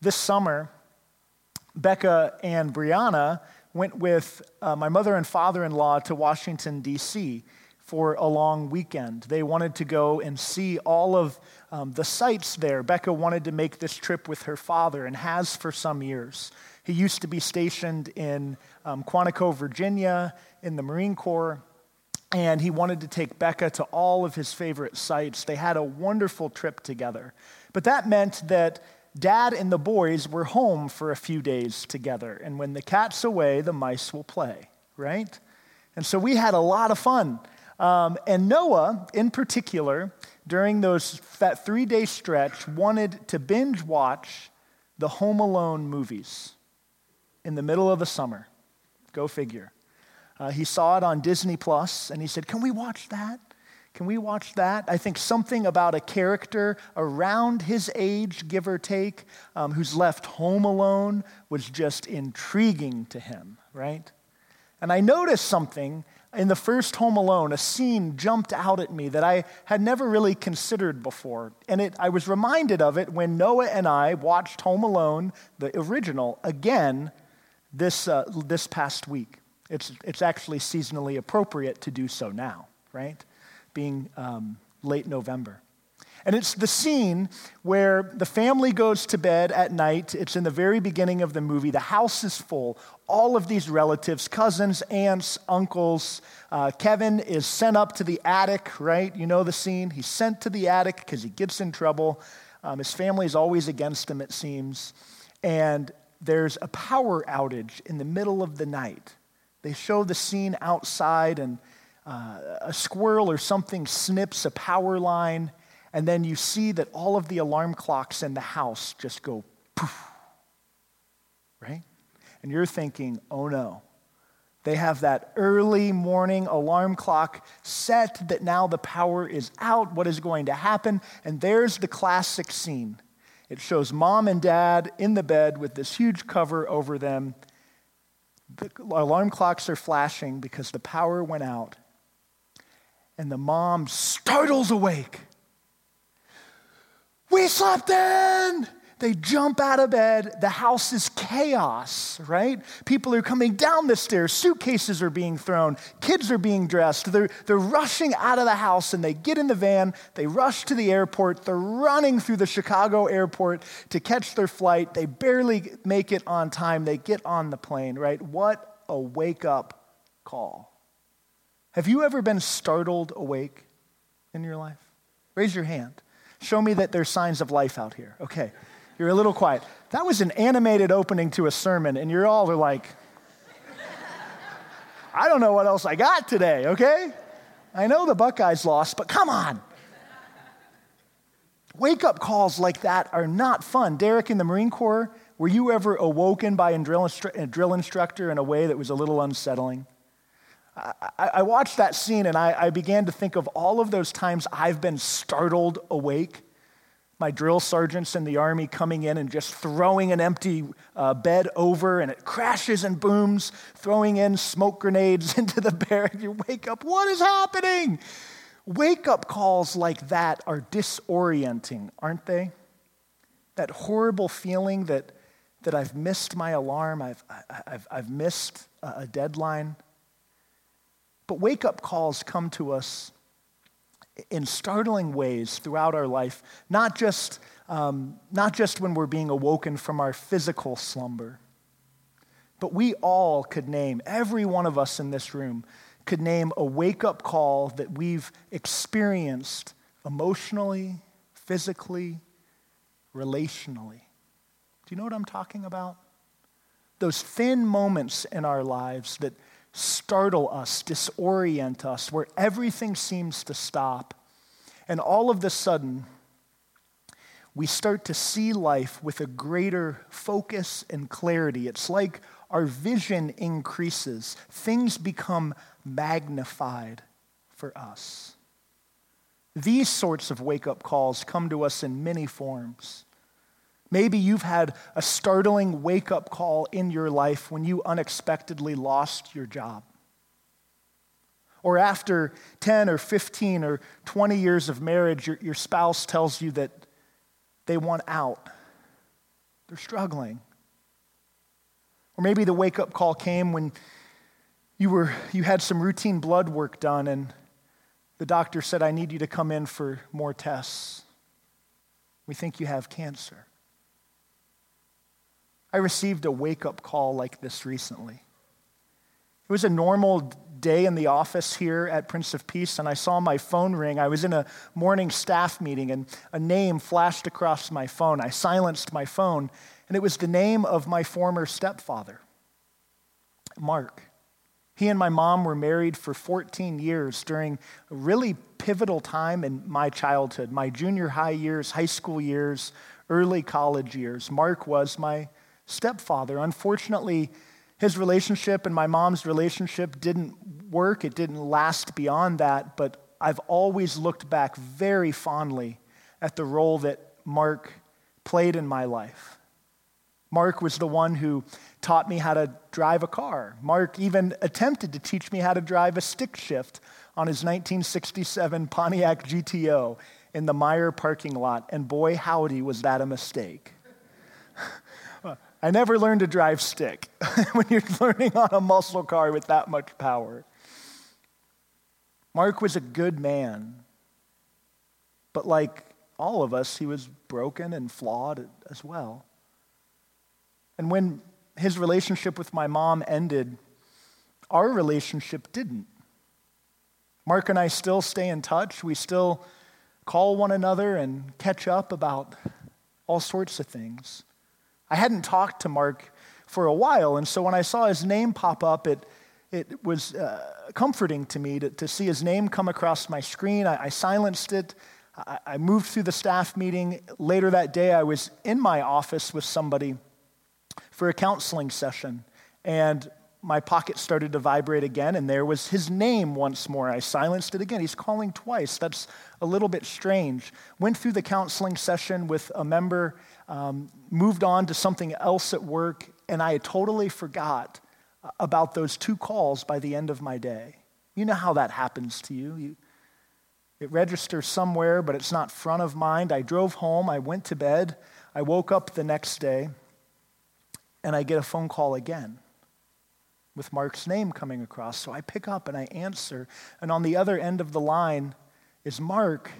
This summer, Becca and Brianna went with uh, my mother and father in law to Washington, D.C. for a long weekend. They wanted to go and see all of um, the sights there. Becca wanted to make this trip with her father and has for some years. He used to be stationed in um, Quantico, Virginia, in the Marine Corps. And he wanted to take Becca to all of his favorite sites. They had a wonderful trip together. But that meant that Dad and the boys were home for a few days together. And when the cat's away, the mice will play, right? And so we had a lot of fun. Um, and Noah, in particular, during those, that three day stretch, wanted to binge watch the Home Alone movies in the middle of the summer. Go figure. Uh, he saw it on Disney Plus and he said, Can we watch that? Can we watch that? I think something about a character around his age, give or take, um, who's left home alone was just intriguing to him, right? And I noticed something in the first Home Alone, a scene jumped out at me that I had never really considered before. And it, I was reminded of it when Noah and I watched Home Alone, the original, again this, uh, this past week. It's, it's actually seasonally appropriate to do so now, right? Being um, late November. And it's the scene where the family goes to bed at night. It's in the very beginning of the movie. The house is full. All of these relatives, cousins, aunts, uncles. Uh, Kevin is sent up to the attic, right? You know the scene. He's sent to the attic because he gets in trouble. Um, his family is always against him, it seems. And there's a power outage in the middle of the night. They show the scene outside, and uh, a squirrel or something snips a power line, and then you see that all of the alarm clocks in the house just go poof, right? And you're thinking, oh no. They have that early morning alarm clock set that now the power is out. What is going to happen? And there's the classic scene. It shows mom and dad in the bed with this huge cover over them. The alarm clocks are flashing because the power went out and the mom startles awake. We slept in! They jump out of bed. The house is chaos, right? People are coming down the stairs. Suitcases are being thrown. Kids are being dressed. They're, they're rushing out of the house and they get in the van. They rush to the airport. They're running through the Chicago airport to catch their flight. They barely make it on time. They get on the plane, right? What a wake up call. Have you ever been startled awake in your life? Raise your hand. Show me that there's signs of life out here. Okay, you're a little quiet. That was an animated opening to a sermon, and you're all are like, I don't know what else I got today, okay? I know the Buckeyes lost, but come on. Wake up calls like that are not fun. Derek in the Marine Corps, were you ever awoken by a drill, instru- a drill instructor in a way that was a little unsettling? I, I watched that scene and I, I began to think of all of those times I've been startled awake my drill sergeants in the army coming in and just throwing an empty uh, bed over and it crashes and booms, throwing in smoke grenades into the barrack. You wake up, what is happening? Wake up calls like that are disorienting, aren't they? That horrible feeling that, that I've missed my alarm, I've, I've, I've missed a deadline. But wake up calls come to us in startling ways throughout our life, not just, um, not just when we're being awoken from our physical slumber, but we all could name, every one of us in this room could name a wake up call that we've experienced emotionally, physically, relationally. Do you know what I'm talking about? Those thin moments in our lives that startle us, disorient us, where everything seems to stop. And all of a sudden, we start to see life with a greater focus and clarity. It's like our vision increases, things become magnified for us. These sorts of wake up calls come to us in many forms. Maybe you've had a startling wake up call in your life when you unexpectedly lost your job. Or after 10 or 15 or 20 years of marriage, your, your spouse tells you that they want out. They're struggling. Or maybe the wake up call came when you, were, you had some routine blood work done and the doctor said, I need you to come in for more tests. We think you have cancer. I received a wake up call like this recently. It was a normal day in the office here at Prince of Peace, and I saw my phone ring. I was in a morning staff meeting, and a name flashed across my phone. I silenced my phone, and it was the name of my former stepfather, Mark. He and my mom were married for 14 years during a really pivotal time in my childhood, my junior high years, high school years, early college years. Mark was my stepfather. Unfortunately, his relationship and my mom's relationship didn't work. It didn't last beyond that, but I've always looked back very fondly at the role that Mark played in my life. Mark was the one who taught me how to drive a car. Mark even attempted to teach me how to drive a stick shift on his 1967 Pontiac GTO in the Meijer parking lot, and boy, howdy, was that a mistake. I never learned to drive stick when you're learning on a muscle car with that much power. Mark was a good man, but like all of us, he was broken and flawed as well. And when his relationship with my mom ended, our relationship didn't. Mark and I still stay in touch. We still call one another and catch up about all sorts of things. I hadn't talked to Mark for a while, and so when I saw his name pop up, it, it was uh, comforting to me to, to see his name come across my screen. I, I silenced it. I, I moved through the staff meeting. Later that day, I was in my office with somebody for a counseling session, and my pocket started to vibrate again, and there was his name once more. I silenced it again. He's calling twice. That's a little bit strange. Went through the counseling session with a member, um, moved on to something else at work, and I totally forgot about those two calls by the end of my day. You know how that happens to you. you it registers somewhere, but it's not front of mind. I drove home, I went to bed, I woke up the next day, and I get a phone call again with Mark's name coming across. So I pick up and I answer. And on the other end of the line is Mark,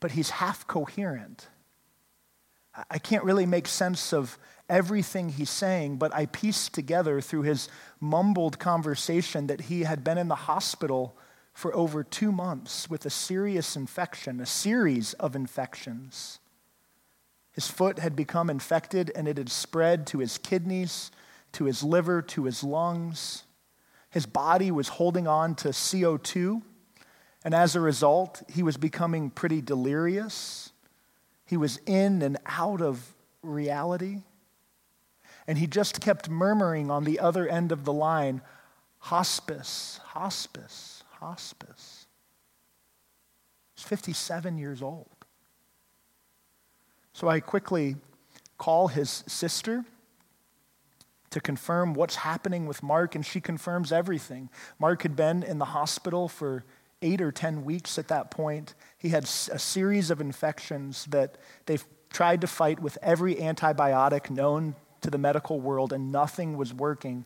but he's half coherent. I can't really make sense of everything he's saying, but I pieced together through his mumbled conversation that he had been in the hospital for over two months with a serious infection, a series of infections. His foot had become infected and it had spread to his kidneys, to his liver, to his lungs. His body was holding on to CO2, and as a result, he was becoming pretty delirious. He was in and out of reality. And he just kept murmuring on the other end of the line hospice, hospice, hospice. He's 57 years old. So I quickly call his sister to confirm what's happening with Mark, and she confirms everything. Mark had been in the hospital for eight or 10 weeks at that point. He had a series of infections that they've tried to fight with every antibiotic known to the medical world, and nothing was working.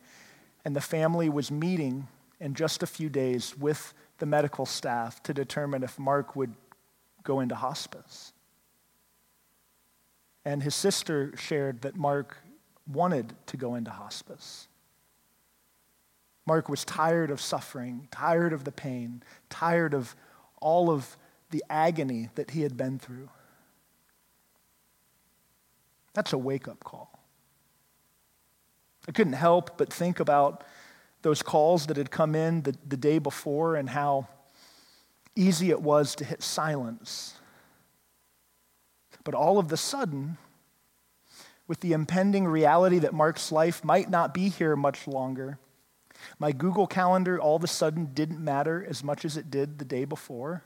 And the family was meeting in just a few days with the medical staff to determine if Mark would go into hospice. And his sister shared that Mark wanted to go into hospice. Mark was tired of suffering, tired of the pain, tired of all of the agony that he had been through. That's a wake up call. I couldn't help but think about those calls that had come in the, the day before and how easy it was to hit silence But all of the sudden, with the impending reality that Mark's life might not be here much longer, my Google Calendar all of a sudden didn't matter as much as it did the day before.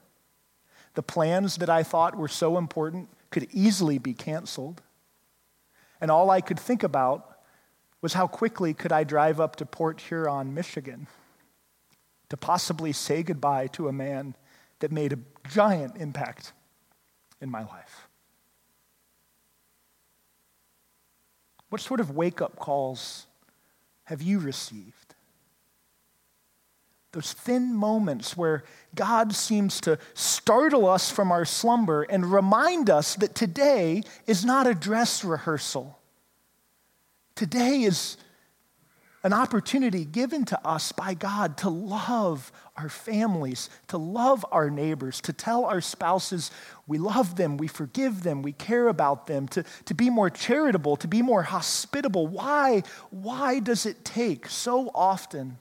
The plans that I thought were so important could easily be canceled. And all I could think about was how quickly could I drive up to Port Huron, Michigan, to possibly say goodbye to a man that made a giant impact in my life. What sort of wake up calls have you received? Those thin moments where God seems to startle us from our slumber and remind us that today is not a dress rehearsal. Today is an opportunity given to us by God to love our families, to love our neighbors, to tell our spouses we love them, we forgive them, we care about them, to, to be more charitable, to be more hospitable. Why? Why does it take so often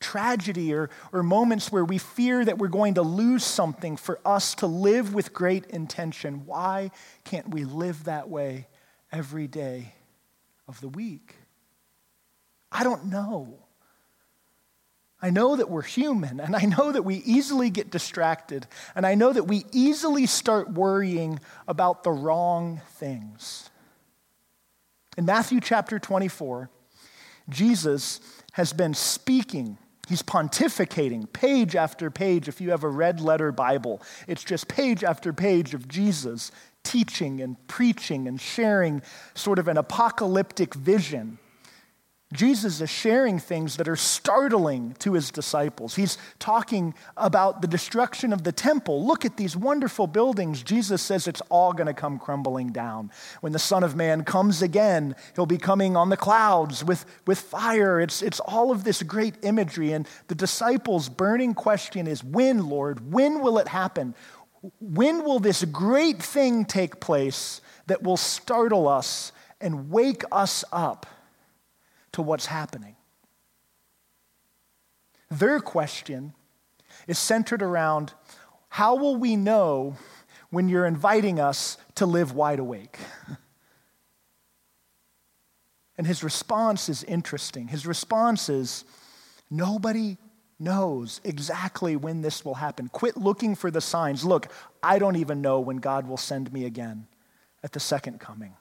tragedy or, or moments where we fear that we're going to lose something for us to live with great intention. Why can't we live that way every day of the week? I don't know. I know that we're human, and I know that we easily get distracted, and I know that we easily start worrying about the wrong things. In Matthew chapter 24, Jesus has been speaking He's pontificating page after page. If you have a red letter Bible, it's just page after page of Jesus teaching and preaching and sharing sort of an apocalyptic vision Jesus is sharing things that are startling to his disciples. He's talking about the destruction of the temple. Look at these wonderful buildings. Jesus says it's all going to come crumbling down. When the Son of Man comes again, he'll be coming on the clouds with, with fire. It's, it's all of this great imagery. And the disciples' burning question is when, Lord? When will it happen? When will this great thing take place that will startle us and wake us up? To what's happening. Their question is centered around how will we know when you're inviting us to live wide awake? And his response is interesting. His response is nobody knows exactly when this will happen. Quit looking for the signs. Look, I don't even know when God will send me again at the second coming.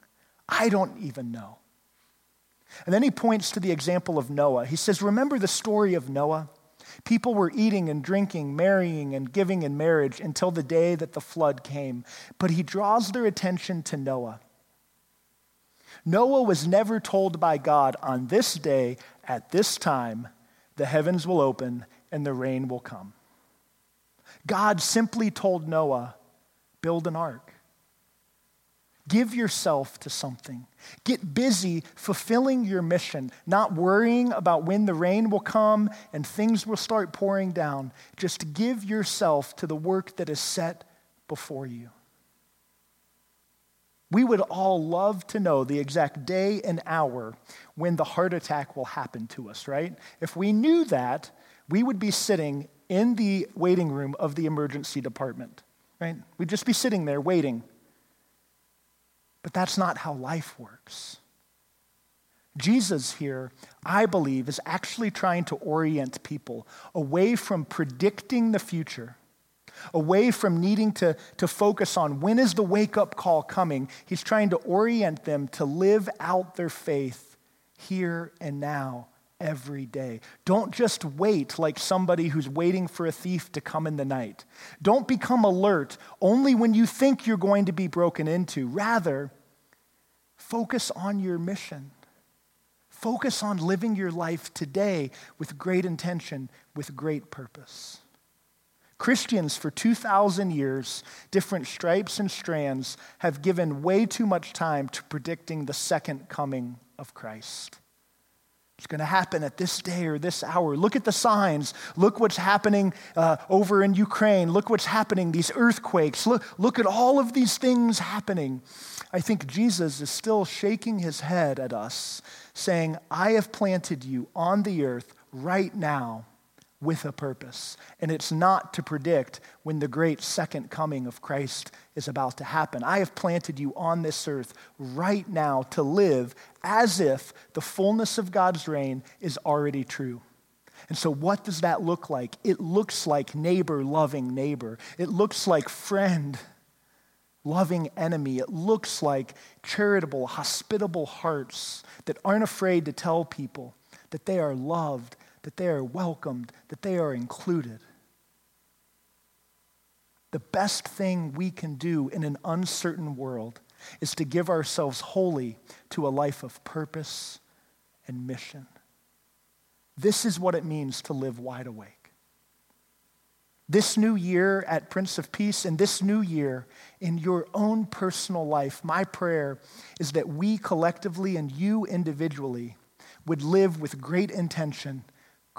I don't even know. And then he points to the example of Noah. He says, Remember the story of Noah? People were eating and drinking, marrying and giving in marriage until the day that the flood came. But he draws their attention to Noah. Noah was never told by God, on this day, at this time, the heavens will open and the rain will come. God simply told Noah, build an ark. Give yourself to something. Get busy fulfilling your mission, not worrying about when the rain will come and things will start pouring down. Just give yourself to the work that is set before you. We would all love to know the exact day and hour when the heart attack will happen to us, right? If we knew that, we would be sitting in the waiting room of the emergency department, right? We'd just be sitting there waiting but that's not how life works. Jesus here, I believe, is actually trying to orient people away from predicting the future, away from needing to, to focus on when is the wake up call coming. He's trying to orient them to live out their faith here and now every day. Don't just wait like somebody who's waiting for a thief to come in the night. Don't become alert only when you think you're going to be broken into. Rather, focus on your mission. Focus on living your life today with great intention, with great purpose. Christians for 2,000 years, different stripes and strands, have given way too much time to predicting the second coming of Christ. Going to happen at this day or this hour. Look at the signs. Look what's happening uh, over in Ukraine. Look what's happening, these earthquakes. Look, look at all of these things happening. I think Jesus is still shaking his head at us, saying, I have planted you on the earth right now. With a purpose. And it's not to predict when the great second coming of Christ is about to happen. I have planted you on this earth right now to live as if the fullness of God's reign is already true. And so, what does that look like? It looks like neighbor loving neighbor, it looks like friend loving enemy. It looks like charitable, hospitable hearts that aren't afraid to tell people that they are loved that they are welcomed, that they are included. The best thing we can do in an uncertain world is to give ourselves wholly to a life of purpose and mission. This is what it means to live wide awake. This new year at Prince of Peace and this new year in your own personal life, my prayer is that we collectively and you individually would live with great intention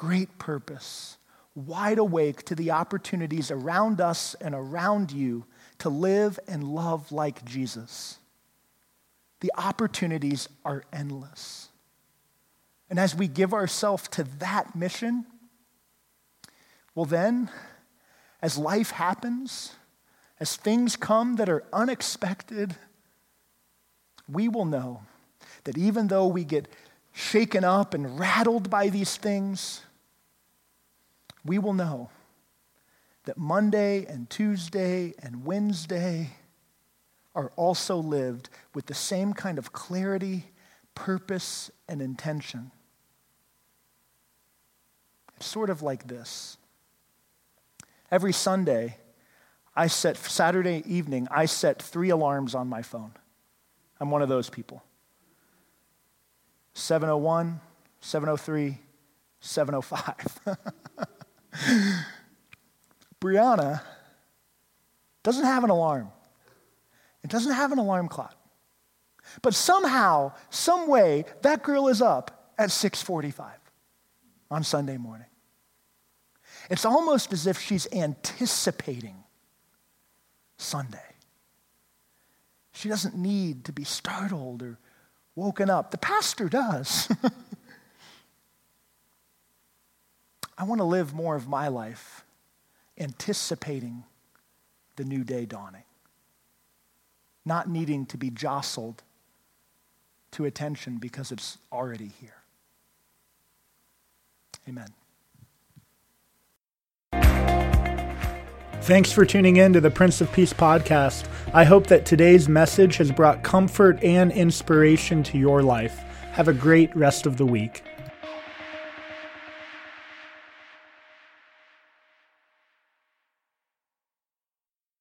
great purpose, wide awake to the opportunities around us and around you to live and love like Jesus. The opportunities are endless. And as we give ourselves to that mission, well, then, as life happens, as things come that are unexpected, we will know that even though we get shaken up and rattled by these things, we will know that Monday and Tuesday and Wednesday are also lived with the same kind of clarity, purpose, and intention. It's sort of like this. Every Sunday, I set, Saturday evening, I set three alarms on my phone. I'm one of those people 701, 703, 705. Brianna doesn't have an alarm. It doesn't have an alarm clock. But somehow, some way, that girl is up at 6:45 on Sunday morning. It's almost as if she's anticipating Sunday. She doesn't need to be startled or woken up. The pastor does. I want to live more of my life anticipating the new day dawning, not needing to be jostled to attention because it's already here. Amen. Thanks for tuning in to the Prince of Peace podcast. I hope that today's message has brought comfort and inspiration to your life. Have a great rest of the week.